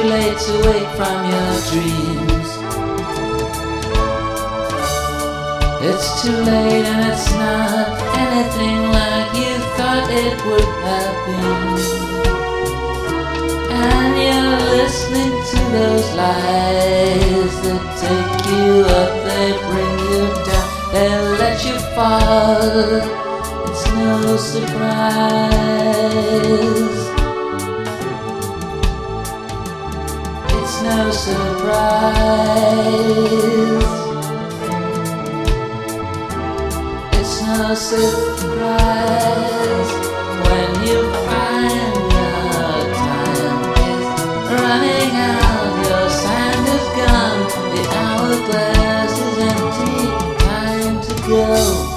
awake from your dreams. It's too late and it's not anything like you thought it would have been. And you're listening to those lies that take you up, they bring you down, they let you fall. It's no surprise. No surprise. It's no surprise when you find your time is running out, your sand is gone, the hourglass is empty, time to go.